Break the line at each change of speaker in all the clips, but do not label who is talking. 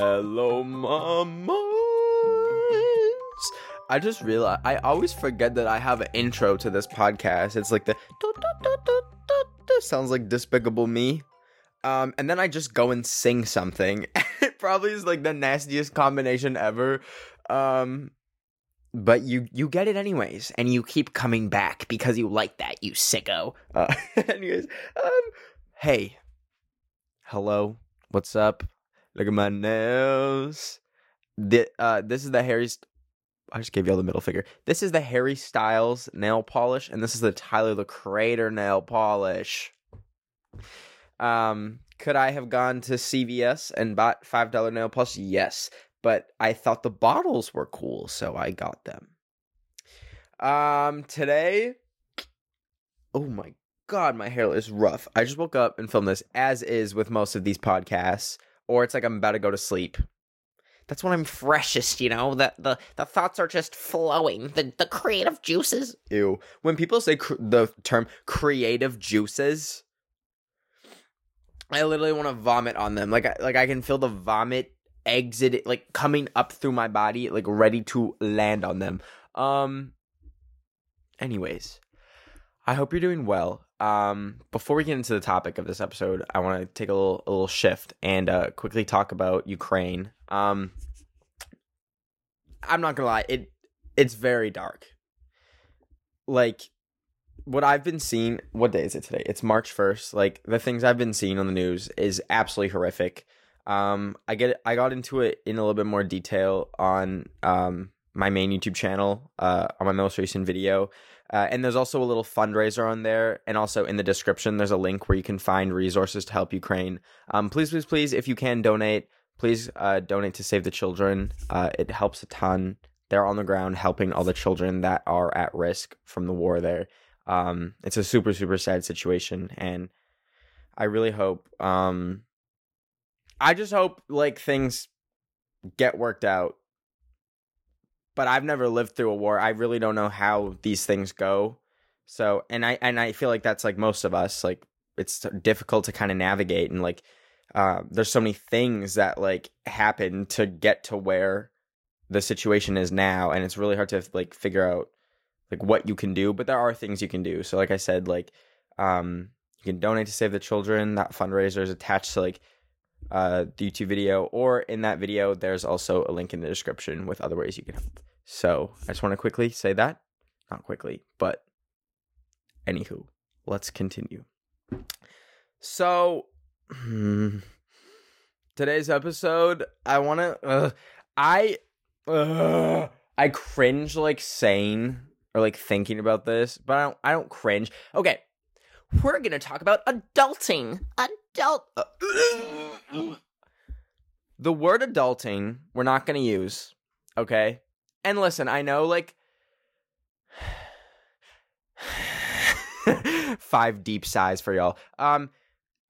Hello, mamas. I just realized I always forget that I have an intro to this podcast. It's like the sounds like Despicable Me. Um, and then I just go and sing something. it probably is like the nastiest combination ever. Um, but you you get it anyways, and you keep coming back because you like that, you sicko. Uh, anyways, um, hey, hello, what's up? Look at my nails. The, uh, this is the Harry. I just gave you all the middle finger. This is the Harry Styles nail polish, and this is the Tyler the Creator nail polish. Um, could I have gone to CVS and bought five dollar nail polish? Yes, but I thought the bottles were cool, so I got them. Um, today, oh my god, my hair is rough. I just woke up and filmed this, as is with most of these podcasts, or it's like I'm about to go to sleep. That's when I'm freshest, you know. The the the thoughts are just flowing. The the creative juices. Ew. When people say cr- the term creative juices, I literally want to vomit on them. Like I, like I can feel the vomit exit like coming up through my body like ready to land on them. Um anyways, I hope you're doing well. Um before we get into the topic of this episode, I want to take a little a little shift and uh quickly talk about Ukraine. Um I'm not to lie, it it's very dark. Like what I've been seeing, what day is it today? It's March 1st. Like the things I've been seeing on the news is absolutely horrific. Um, I get I got into it in a little bit more detail on um my main YouTube channel, uh, on my most recent video. Uh, and there's also a little fundraiser on there, and also in the description, there's a link where you can find resources to help Ukraine. Um, please, please, please, if you can donate, please uh, donate to Save the Children. Uh, it helps a ton. They're on the ground helping all the children that are at risk from the war there. Um, it's a super, super sad situation, and I really hope um, I just hope like things get worked out. But I've never lived through a war. I really don't know how these things go. So, and I and I feel like that's like most of us. Like it's difficult to kind of navigate, and like uh, there's so many things that like happen to get to where the situation is now, and it's really hard to like figure out like what you can do. But there are things you can do. So, like I said, like um, you can donate to Save the Children. That fundraiser is attached to like uh, the YouTube video, or in that video, there's also a link in the description with other ways you can help. So I just want to quickly say that. Not quickly, but anywho, let's continue. So, today's episode, I want to, I, I cringe like saying or like thinking about this, but I don't, I don't cringe. Okay, we're gonna talk about adulting. Adult. Uh, the word adulting we're not gonna use, okay? And listen, I know like five deep sighs for y'all. Um,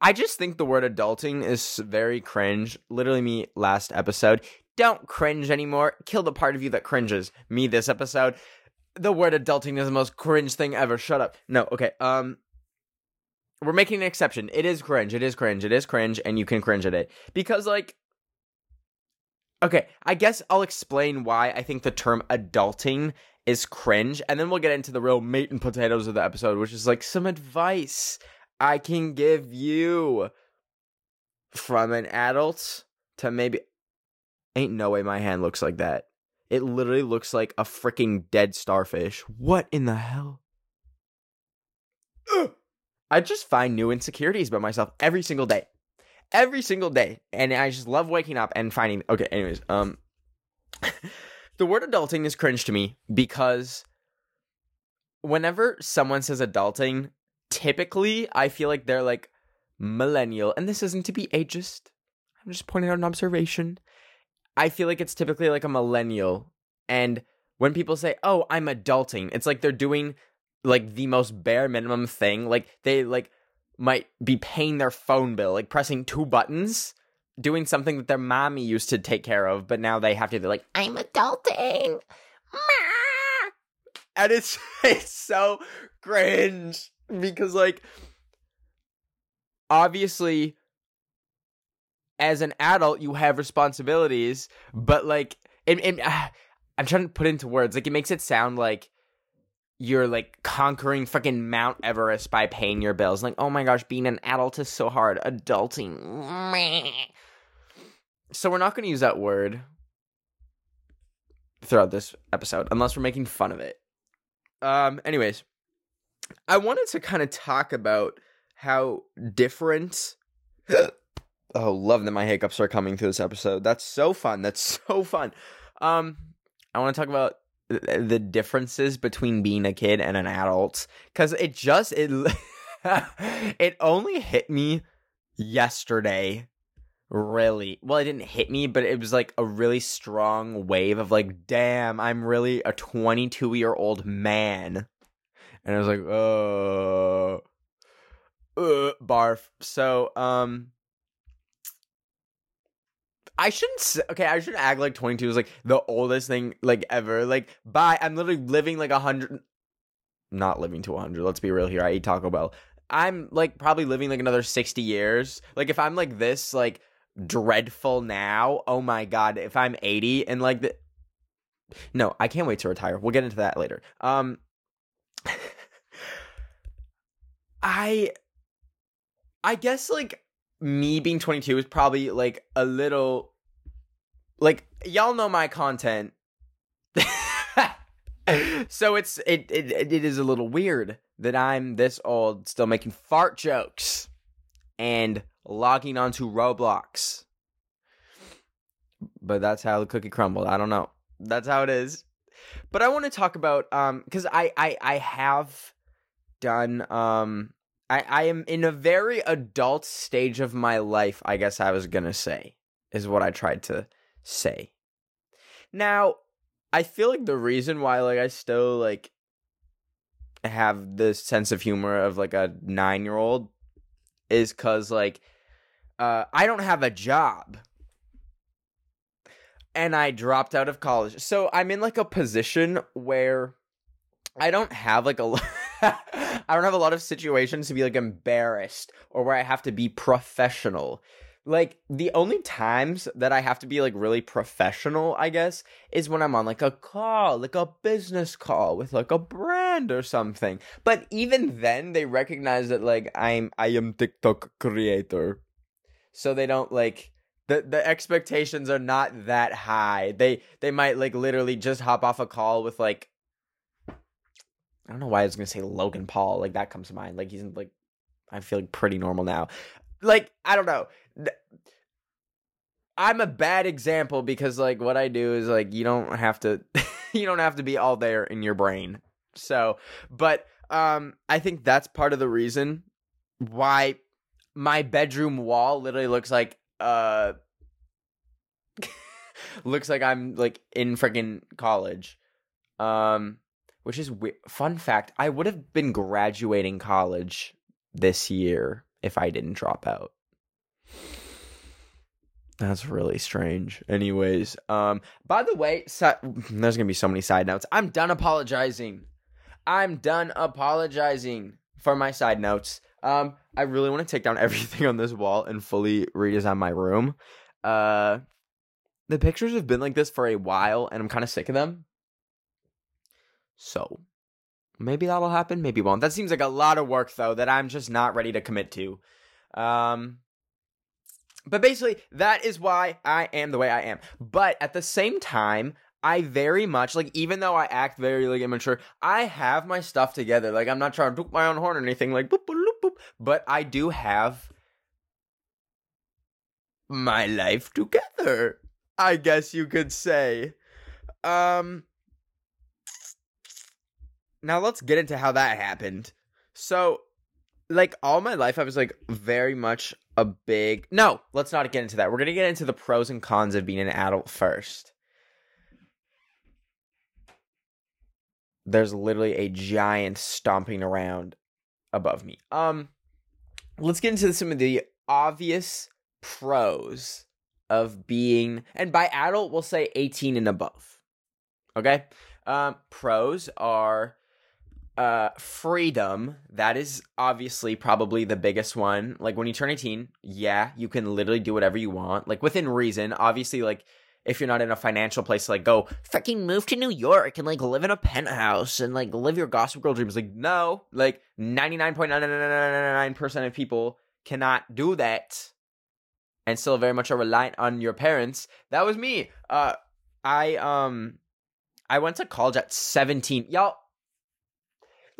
I just think the word adulting is very cringe. Literally, me last episode. Don't cringe anymore. Kill the part of you that cringes. Me this episode. The word adulting is the most cringe thing ever. Shut up. No, okay. Um, we're making an exception. It is cringe. It is cringe. It is cringe, and you can cringe at it because, like, okay, I guess I'll explain why I think the term adulting is cringe, and then we'll get into the real meat and potatoes of the episode, which is like some advice I can give you from an adult to maybe. Ain't no way my hand looks like that. It literally looks like a freaking dead starfish. What in the hell? Ugh. I just find new insecurities about myself every single day. Every single day. And I just love waking up and finding okay, anyways, um the word adulting is cringe to me because whenever someone says adulting, typically I feel like they're like millennial, and this isn't to be ageist, I'm just pointing out an observation. I feel like it's typically like a millennial. And when people say, oh, I'm adulting, it's like they're doing like the most bare minimum thing. Like they like might be paying their phone bill, like pressing two buttons, doing something that their mommy used to take care of, but now they have to be like, I'm adulting. And it's it's so cringe because like obviously as an adult you have responsibilities but like it, it, uh, i'm trying to put into words like it makes it sound like you're like conquering fucking mount everest by paying your bills. Like oh my gosh being an adult is so hard. Adulting. So we're not going to use that word throughout this episode unless we're making fun of it. Um anyways i wanted to kind of talk about how different oh love that my hiccups are coming through this episode. That's so fun. That's so fun. Um i want to talk about the differences between being a kid and an adult because it just it it only hit me yesterday really. Well it didn't hit me but it was like a really strong wave of like damn i'm really a 22 year old man. And i was like oh uh, barf. So um I shouldn't say, okay, I shouldn't act like 22 is like the oldest thing like ever. Like, bye. I'm literally living like a hundred not living to 100. Let's be real here. I eat Taco Bell. I'm like probably living like another 60 years. Like if I'm like this like dreadful now, oh my god, if I'm 80 and like the No, I can't wait to retire. We'll get into that later. Um I I guess like me being 22 is probably like a little like y'all know my content. So it's it, it it is a little weird that i'm this old still making fart jokes and logging onto roblox. But that's how the cookie crumbled. I don't know. That's how it is. But i want to talk about um because i i i have done um I, I am in a very adult stage of my life, I guess I was gonna say, is what I tried to say. Now, I feel like the reason why like I still like have this sense of humor of like a nine year old is cause like uh I don't have a job. And I dropped out of college. So I'm in like a position where I don't have like a I don't have a lot of situations to be like embarrassed or where I have to be professional. Like the only times that I have to be like really professional, I guess, is when I'm on like a call, like a business call with like a brand or something. But even then they recognize that like I'm I am TikTok creator. So they don't like the the expectations are not that high. They they might like literally just hop off a call with like I don't know why I was gonna say Logan Paul. Like that comes to mind. Like he's like I feel like pretty normal now. Like I don't know. I'm a bad example because like what I do is like you don't have to you don't have to be all there in your brain. So, but um I think that's part of the reason why my bedroom wall literally looks like uh looks like I'm like in freaking college. Um which is fun fact. I would have been graduating college this year if I didn't drop out. That's really strange. Anyways, um, by the way, there's gonna be so many side notes. I'm done apologizing. I'm done apologizing for my side notes. Um, I really want to take down everything on this wall and fully redesign my room. Uh, the pictures have been like this for a while, and I'm kind of sick of them. So maybe that'll happen, maybe won't. That seems like a lot of work though that I'm just not ready to commit to. Um but basically that is why I am the way I am. But at the same time, I very much like even though I act very like immature, I have my stuff together. Like I'm not trying to toot my own horn or anything like boop, boop, boop, but I do have my life together. I guess you could say. Um now let's get into how that happened. So, like all my life I was like very much a big No, let's not get into that. We're to get into the pros and cons of being an adult first. There's literally a giant stomping around above me. Um let's get into some of the obvious pros of being and by adult we'll say 18 and above. Okay? Um pros are uh freedom that is obviously probably the biggest one like when you turn 18 yeah you can literally do whatever you want like within reason obviously like if you're not in a financial place to like go fucking move to new york and like live in a penthouse and like live your gossip girl dreams like no like 99.999% of people cannot do that and still very much are reliant on your parents that was me uh i um i went to college at 17 y'all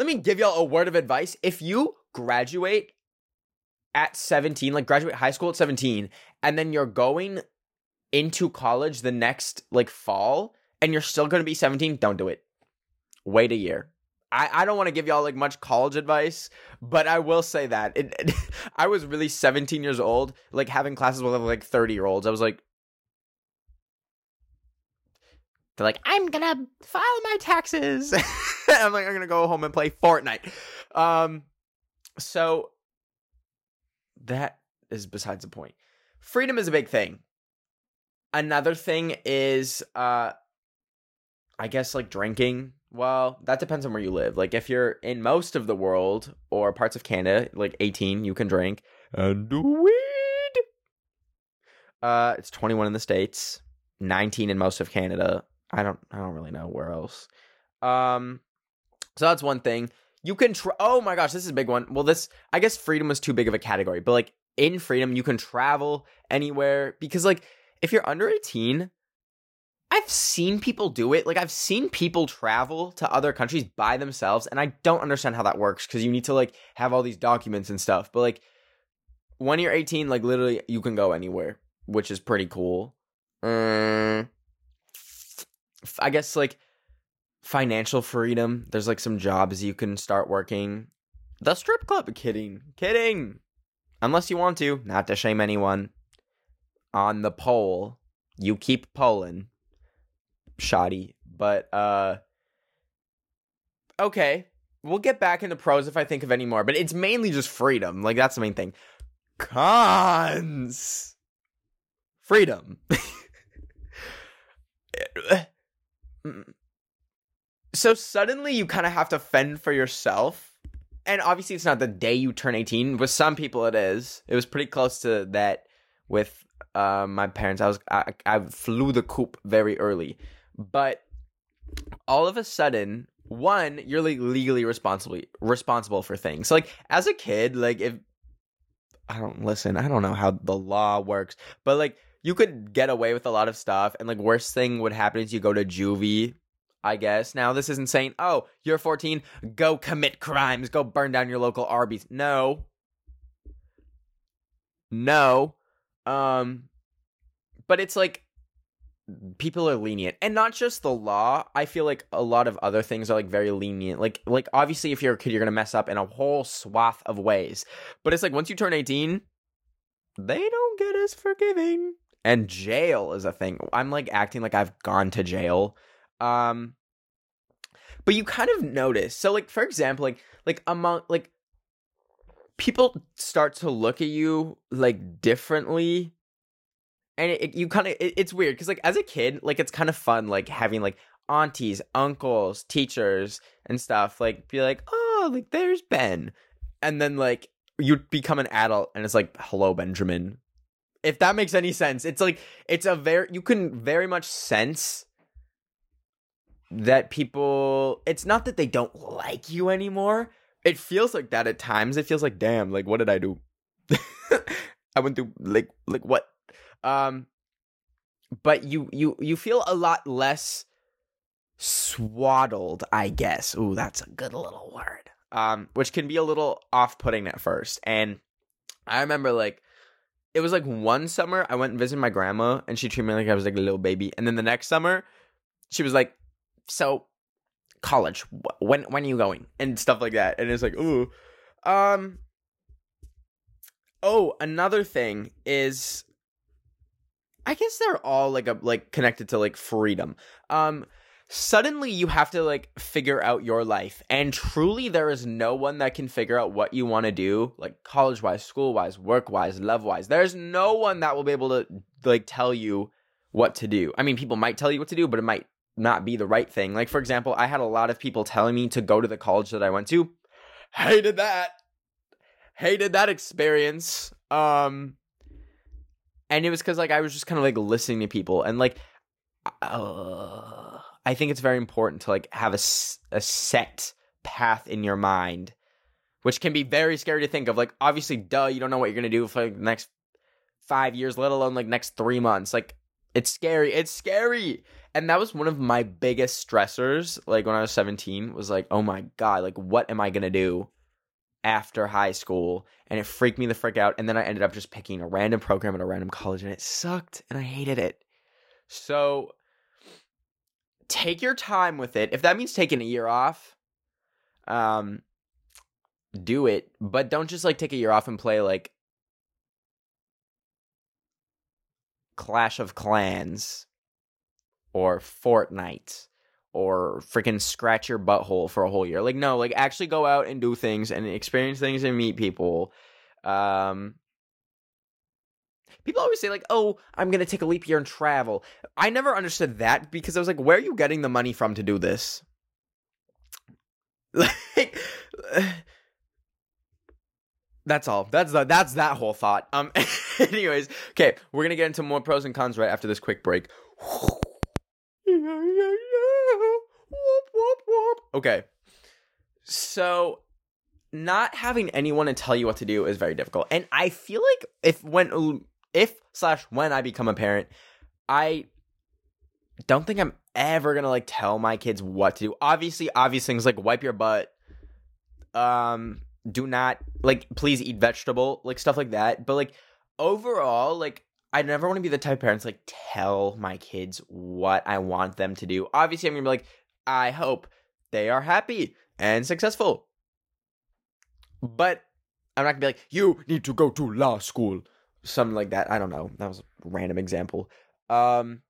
let me give y'all a word of advice. If you graduate at 17, like graduate high school at 17, and then you're going into college the next like fall and you're still going to be 17, don't do it. Wait a year. I, I don't want to give y'all like much college advice, but I will say that it, it, I was really 17 years old, like having classes with like 30 year olds. I was like, they're like, I'm gonna file my taxes. I'm like, I'm gonna go home and play Fortnite. Um, so that is besides the point. Freedom is a big thing. Another thing is, uh, I guess like drinking. Well, that depends on where you live. Like if you're in most of the world or parts of Canada, like 18, you can drink and weed. Uh, it's 21 in the states, 19 in most of Canada, I don't I don't really know where else. Um so that's one thing. You can tr- Oh my gosh, this is a big one. Well, this I guess freedom was too big of a category, but like in freedom you can travel anywhere because like if you're under 18, I've seen people do it. Like I've seen people travel to other countries by themselves and I don't understand how that works cuz you need to like have all these documents and stuff. But like when you're 18, like literally you can go anywhere, which is pretty cool. Um, I guess like financial freedom. There's like some jobs you can start working. The strip club. Kidding. Kidding. Unless you want to, not to shame anyone. On the pole, you keep pulling. Shoddy. But uh Okay. We'll get back into pros if I think of any more, but it's mainly just freedom. Like that's the main thing. Cons. Freedom. Mm. so suddenly you kind of have to fend for yourself. And obviously, it's not the day you turn 18. With some people, it is. It was pretty close to that with uh, my parents. I was I, I flew the coop very early, but all of a sudden, one, you're like legally responsible responsible for things. So, like as a kid, like if I don't listen, I don't know how the law works, but like you could get away with a lot of stuff and like worst thing would happen is you go to juvie I guess. Now, this isn't saying, oh, you're 14, go commit crimes, go burn down your local Arby's. No. No. Um, but it's like people are lenient and not just the law i feel like a lot of other things are like very lenient like like obviously if you're a kid you're gonna mess up in a whole swath of ways but it's like once you turn 18 they don't get as forgiving and jail is a thing. I'm like acting like i've gone to jail um but you kind of notice so like for example like like among like people start to look at you like differently and it, it, you kind of it, it's weird because like as a kid like it's kind of fun like having like aunties uncles teachers and stuff like be like oh like there's ben and then like you become an adult and it's like hello benjamin if that makes any sense it's like it's a very you can very much sense that people it's not that they don't like you anymore. It feels like that at times. It feels like damn like what did i do? I went through like like what? Um but you you you feel a lot less swaddled i guess. Ooh that's a good little word. Um which can be a little off-putting at first. And i remember like it was like one summer i went and visited my grandma and she treated me like i was like a little baby and then the next summer she was like so college when when are you going and stuff like that and it's like ooh um Oh, another thing is I guess they're all like a like connected to like freedom. Um suddenly you have to like figure out your life. And truly there is no one that can figure out what you want to do like college wise school wise work wise love wise there's no one that will be able to like tell you what to do. I mean people might tell you what to do but it might not be the right thing. Like for example i had a lot of people telling me to go to the college that i went to. Hated that. Hated that experience. Um and it was because like i was just kind of like listening to people and like uh, I think it's very important to like have a, a set path in your mind, which can be very scary to think of. Like, obviously, duh, you don't know what you're gonna do for like the next five years, let alone like next three months. Like, it's scary. It's scary. And that was one of my biggest stressors. Like when I was 17, was like, oh my god, like what am I gonna do after high school? And it freaked me the frick out. And then I ended up just picking a random program at a random college, and it sucked, and I hated it. So take your time with it. If that means taking a year off, um, do it. But don't just like take a year off and play like Clash of Clans or Fortnite or freaking scratch your butthole for a whole year. Like no, like actually go out and do things and experience things and meet people. Um People always say like, "Oh, I'm going to take a leap year and travel." I never understood that because I was like, "Where are you getting the money from to do this?" Like That's all. That's the, that's that whole thought. Um anyways, okay, we're going to get into more pros and cons right after this quick break. Okay. So not having anyone to tell you what to do is very difficult. And I feel like if when if slash when I become a parent, I don't think I'm ever gonna like tell my kids what to do. Obviously, obvious things like wipe your butt. Um, do not like please eat vegetable, like stuff like that. But like overall, like I never want to be the type of parents like tell my kids what I want them to do. Obviously, I'm gonna be like, I hope they are happy and successful. But I'm not gonna be like, you need to go to law school something like that. I don't know. That was a random example. Um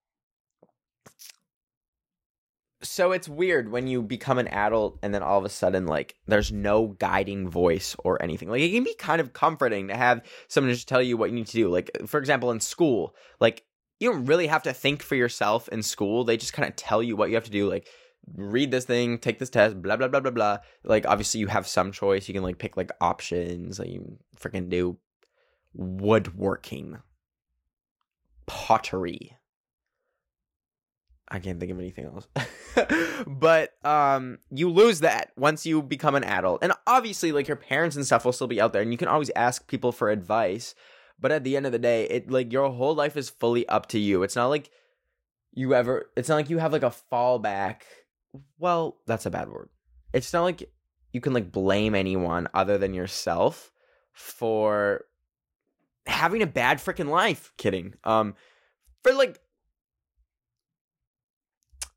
so it's weird when you become an adult and then all of a sudden like there's no guiding voice or anything like it can be kind of comforting to have someone just tell you what you need to do like for example in school like you don't really have to think for yourself in school they just kind of tell you what you have to do like read this thing take this test blah blah blah blah blah like obviously you have some choice you can like pick like options like you freaking do woodworking, pottery. I can't think of anything else. but um you lose that once you become an adult. And obviously like your parents and stuff will still be out there and you can always ask people for advice, but at the end of the day, it like your whole life is fully up to you. It's not like you ever it's not like you have like a fallback. Well, that's a bad word. It's not like you can like blame anyone other than yourself for having a bad freaking life. Kidding. Um, for like,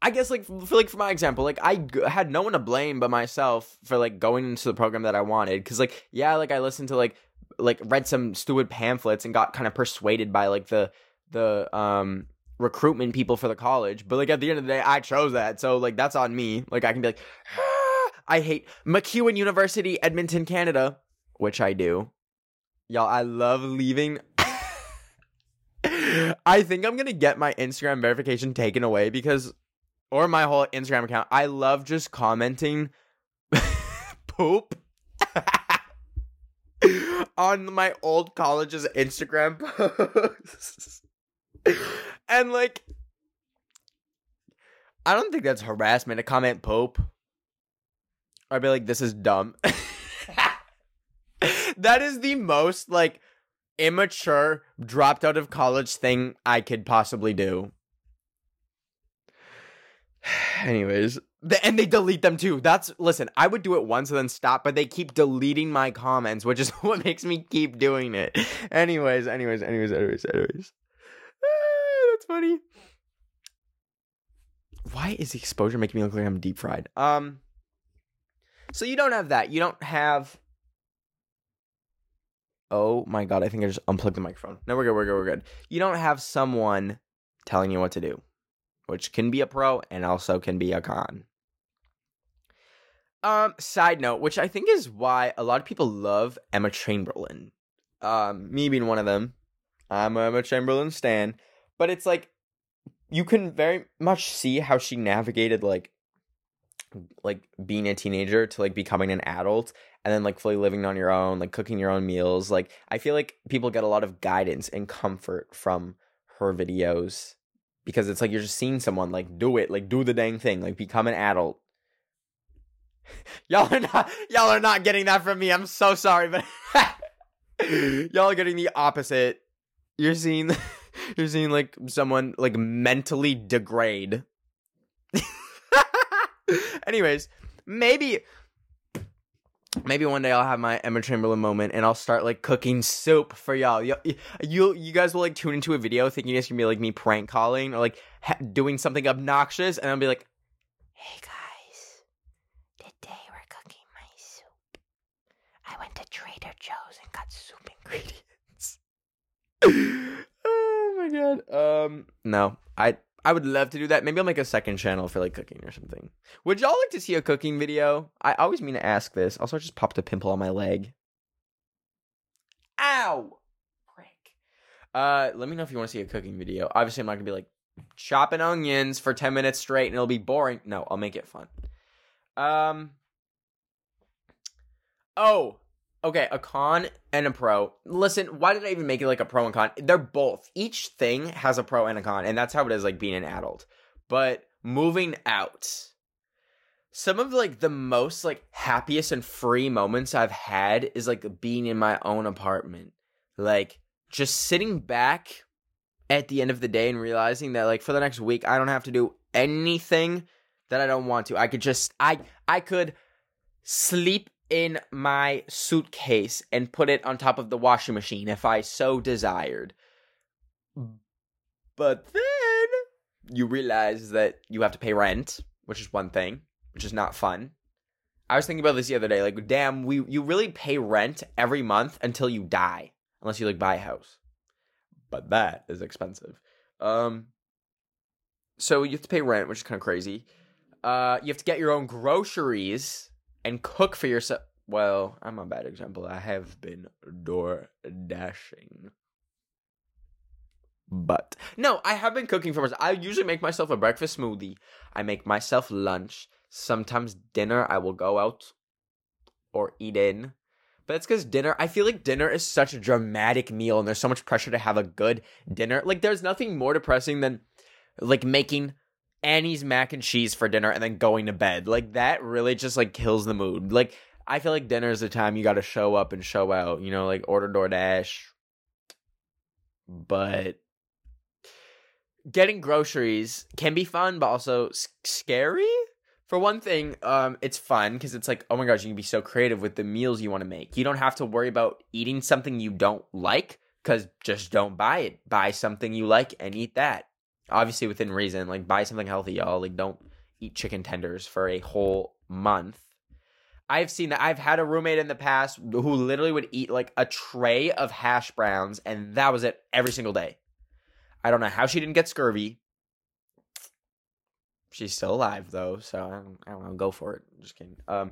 I guess like for like for my example, like I g- had no one to blame but myself for like going into the program that I wanted. Cause like yeah, like I listened to like like read some stupid pamphlets and got kind of persuaded by like the the um recruitment people for the college. But like at the end of the day, I chose that, so like that's on me. Like I can be like, ah, I hate MacEwan University, Edmonton, Canada, which I do. Y'all, I love leaving. I think I'm gonna get my Instagram verification taken away because, or my whole Instagram account. I love just commenting poop on my old college's Instagram posts. and like, I don't think that's harassment to comment poop. I'd be like, this is dumb that is the most like immature dropped out of college thing I could possibly do. Anyways, the, and they delete them too. That's listen, I would do it once and then stop, but they keep deleting my comments, which is what makes me keep doing it. Anyways, anyways, anyways, anyways, anyways. Ah, that's funny. Why is the exposure making me look like I'm deep fried? Um so you don't have that. You don't have Oh my god, I think I just unplugged the microphone. No, we're good, we're good, we're good. You don't have someone telling you what to do, which can be a pro and also can be a con. Um, side note, which I think is why a lot of people love Emma Chamberlain. Um, me being one of them. I'm Emma Chamberlain stan. But it's like you can very much see how she navigated like like being a teenager to like becoming an adult and then like fully living on your own, like cooking your own meals. Like I feel like people get a lot of guidance and comfort from her videos because it's like you're just seeing someone like do it, like do the dang thing, like become an adult. y'all are not y'all are not getting that from me. I'm so sorry, but y'all are getting the opposite. You're seeing you're seeing like someone like mentally degrade. Anyways, maybe maybe one day I'll have my Emma Chamberlain moment and I'll start like cooking soup for y'all. You, you, you guys will like tune into a video thinking it's gonna be like me prank calling or like ha- doing something obnoxious, and I'll be like, "Hey guys, today we're cooking my soup. I went to Trader Joe's and got soup ingredients." oh my god. Um, no, I I would love to do that. Maybe I'll make a second channel for like cooking or something. Would y'all like to see a cooking video? I always mean to ask this. Also, I just popped a pimple on my leg. Ow! Prick. Uh, let me know if you want to see a cooking video. Obviously, I'm not gonna be like chopping onions for 10 minutes straight and it'll be boring. No, I'll make it fun. Um. Oh, okay, a con and a pro. Listen, why did I even make it like a pro and con? They're both. Each thing has a pro and a con, and that's how it is like being an adult. But moving out. Some of like the most like happiest and free moments I've had is like being in my own apartment. Like just sitting back at the end of the day and realizing that like for the next week I don't have to do anything that I don't want to. I could just I I could sleep in my suitcase and put it on top of the washing machine if I so desired. But then you realize that you have to pay rent, which is one thing, which is not fun. I was thinking about this the other day, like, damn, we you really pay rent every month until you die, unless you like buy a house. But that is expensive. Um, so you have to pay rent, which is kind of crazy. Uh, you have to get your own groceries and cook for yourself. Well, I'm a bad example. I have been door dashing. But no, I have been cooking for myself. I usually make myself a breakfast smoothie. I make myself lunch. Sometimes dinner I will go out or eat in. But it's because dinner, I feel like dinner is such a dramatic meal and there's so much pressure to have a good dinner. Like, there's nothing more depressing than like making Annie's mac and cheese for dinner and then going to bed. Like that really just like kills the mood. Like I feel like dinner is the time you got to show up and show out. You know, like order DoorDash. But getting groceries can be fun, but also s- scary. For one thing, um, it's fun because it's like, oh my gosh, you can be so creative with the meals you want to make. You don't have to worry about eating something you don't like because just don't buy it. Buy something you like and eat that obviously within reason. Like buy something healthy, y'all. Like don't eat chicken tenders for a whole month. I've seen that. I've had a roommate in the past who literally would eat like a tray of hash browns, and that was it every single day. I don't know how she didn't get scurvy. She's still alive though, so I don't, I don't know. Go for it. Just kidding. Um,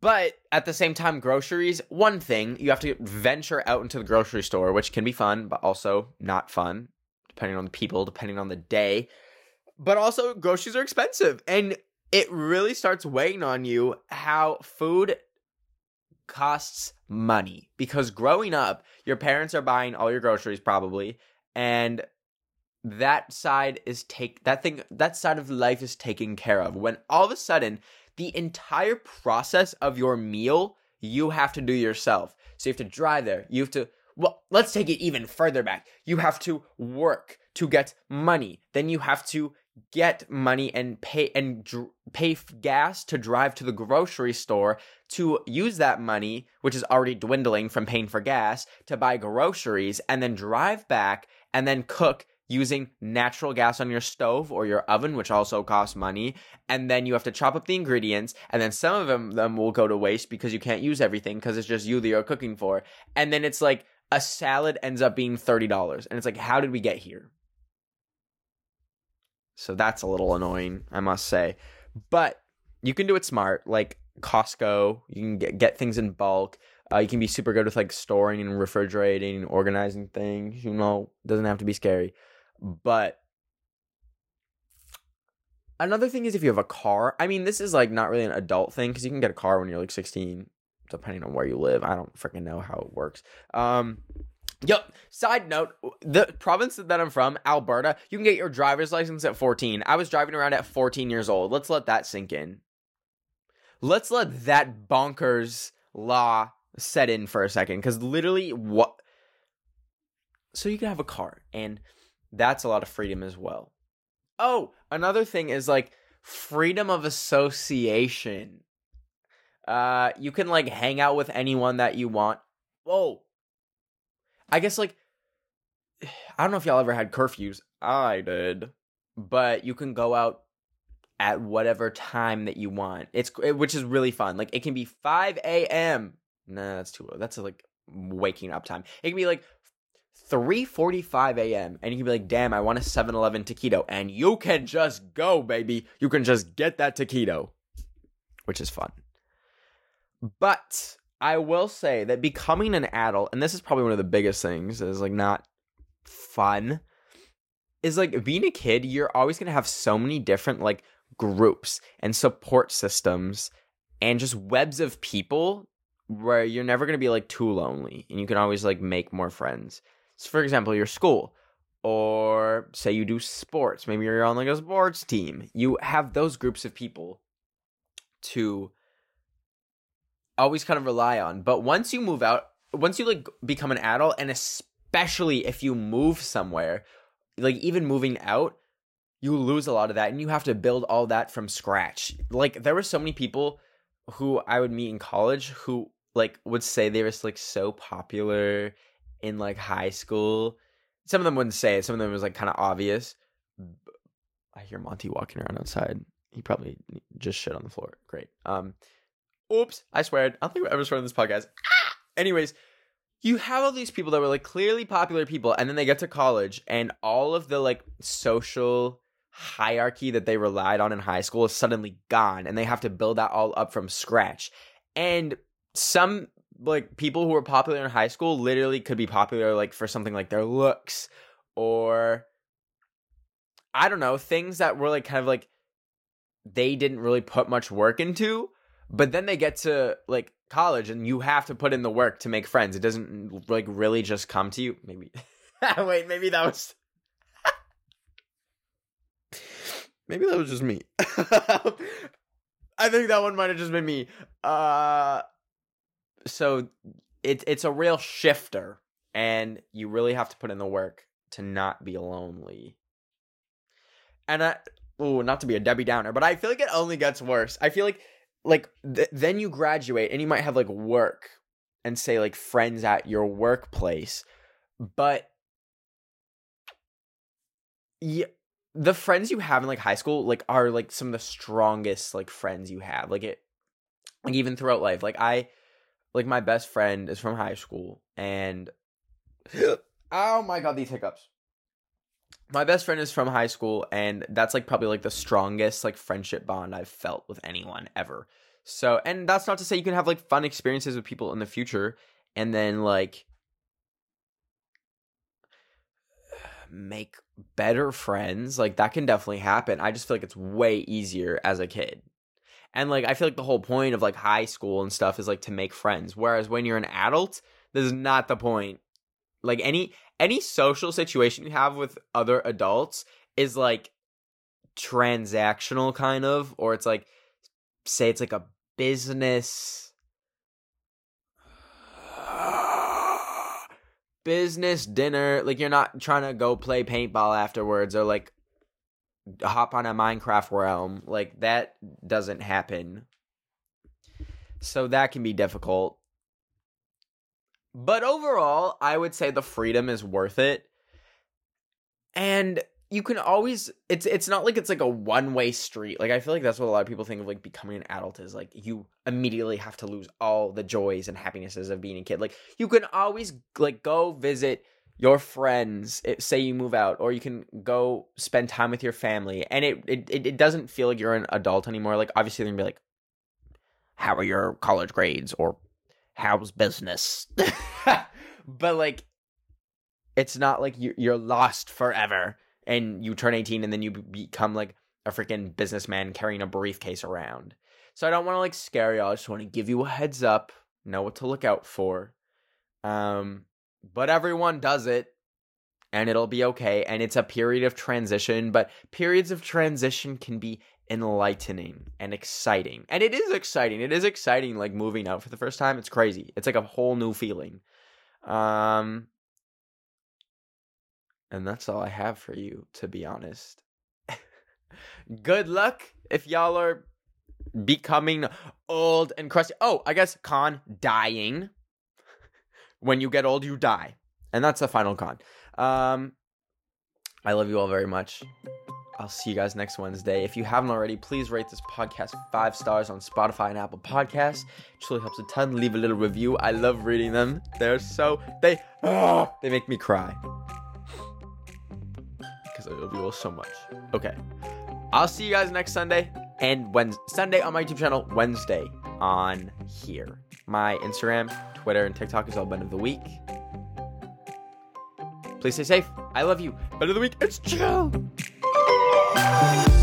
but at the same time, groceries. One thing you have to venture out into the grocery store, which can be fun, but also not fun depending on the people, depending on the day. But also, groceries are expensive. And it really starts weighing on you how food costs money. Because growing up, your parents are buying all your groceries probably. And that side is take that thing that side of life is taken care of when all of a sudden the entire process of your meal you have to do yourself so you have to drive there you have to well, let's take it even further back. You have to work to get money. Then you have to get money and pay and dr- pay gas to drive to the grocery store to use that money, which is already dwindling from paying for gas, to buy groceries and then drive back and then cook using natural gas on your stove or your oven, which also costs money. And then you have to chop up the ingredients, and then some of them, them will go to waste because you can't use everything because it's just you that you're cooking for. And then it's like a salad ends up being $30. And it's like, how did we get here? So that's a little annoying, I must say. But you can do it smart, like Costco. You can get, get things in bulk. Uh, you can be super good with like storing and refrigerating and organizing things. You know, doesn't have to be scary. But another thing is if you have a car. I mean, this is like not really an adult thing because you can get a car when you're like 16, depending on where you live. I don't freaking know how it works. Um, Yep. Side note, the province that I'm from, Alberta, you can get your driver's license at 14. I was driving around at 14 years old. Let's let that sink in. Let's let that bonkers law set in for a second because literally what so you can have a car and that's a lot of freedom as well oh another thing is like freedom of association uh you can like hang out with anyone that you want Whoa. i guess like i don't know if y'all ever had curfews i did but you can go out at whatever time that you want it's which is really fun like it can be 5 a.m Nah, that's too low. That's a, like waking up time. It can be like 3:45 a.m. and you can be like, "Damn, I want a 7-Eleven taquito." And you can just go, baby. You can just get that taquito, which is fun. But I will say that becoming an adult, and this is probably one of the biggest things, is like not fun. Is like being a kid, you're always gonna have so many different like groups and support systems and just webs of people where you're never going to be like too lonely and you can always like make more friends. So for example, your school or say you do sports, maybe you're on like a sports team. You have those groups of people to always kind of rely on. But once you move out, once you like become an adult and especially if you move somewhere, like even moving out, you lose a lot of that and you have to build all that from scratch. Like there were so many people who I would meet in college who like would say they were like so popular in like high school. Some of them wouldn't say it. Some of them was like kind of obvious. I hear Monty walking around outside. He probably just shit on the floor. Great. Um, oops. I swear. I don't think I've ever sworn on this podcast. Ah! Anyways, you have all these people that were like clearly popular people, and then they get to college, and all of the like social hierarchy that they relied on in high school is suddenly gone, and they have to build that all up from scratch. And some like people who were popular in high school literally could be popular like for something like their looks or I don't know, things that were like kind of like they didn't really put much work into, but then they get to like college and you have to put in the work to make friends. It doesn't like really just come to you. Maybe wait, maybe that was maybe that was just me. I think that one might have just been me. Uh so it it's a real shifter and you really have to put in the work to not be lonely. And I oh, not to be a Debbie Downer, but I feel like it only gets worse. I feel like like th- then you graduate and you might have like work and say like friends at your workplace, but yeah, the friends you have in like high school like are like some of the strongest like friends you have. Like it like even throughout life. Like I like my best friend is from high school and oh my god these hiccups my best friend is from high school and that's like probably like the strongest like friendship bond i've felt with anyone ever so and that's not to say you can have like fun experiences with people in the future and then like make better friends like that can definitely happen i just feel like it's way easier as a kid and like I feel like the whole point of like high school and stuff is like to make friends. Whereas when you're an adult, this is not the point. Like any any social situation you have with other adults is like transactional kind of or it's like say it's like a business business dinner like you're not trying to go play paintball afterwards or like hop on a Minecraft realm. Like that doesn't happen. So that can be difficult. But overall, I would say the freedom is worth it. and you can always it's it's not like it's like a one way street. Like I feel like that's what a lot of people think of like becoming an adult is like you immediately have to lose all the joys and happinesses of being a kid. Like you can always like go visit your friends it, say you move out or you can go spend time with your family and it, it it doesn't feel like you're an adult anymore like obviously they're gonna be like how are your college grades or how's business but like it's not like you're lost forever and you turn 18 and then you become like a freaking businessman carrying a briefcase around. So I don't want to like scare y'all. I just want to give you a heads up, know what to look out for. Um, but everyone does it and it'll be okay. And it's a period of transition, but periods of transition can be enlightening and exciting. And it is exciting. It is exciting, like moving out for the first time. It's crazy. It's like a whole new feeling. Um, and that's all I have for you, to be honest. Good luck if y'all are becoming old and crusty. Oh, I guess con dying. when you get old, you die. And that's the final con. Um, I love you all very much. I'll see you guys next Wednesday. If you haven't already, please rate this podcast five stars on Spotify and Apple Podcasts. It truly helps a ton. Leave a little review. I love reading them. They're so they oh, they make me cry because I love you all so much. Okay. I'll see you guys next Sunday and Wednesday, Sunday on my YouTube channel, Wednesday on here. My Instagram, Twitter, and TikTok is all Ben of the Week. Please stay safe. I love you. Ben of the Week, it's chill. Bye.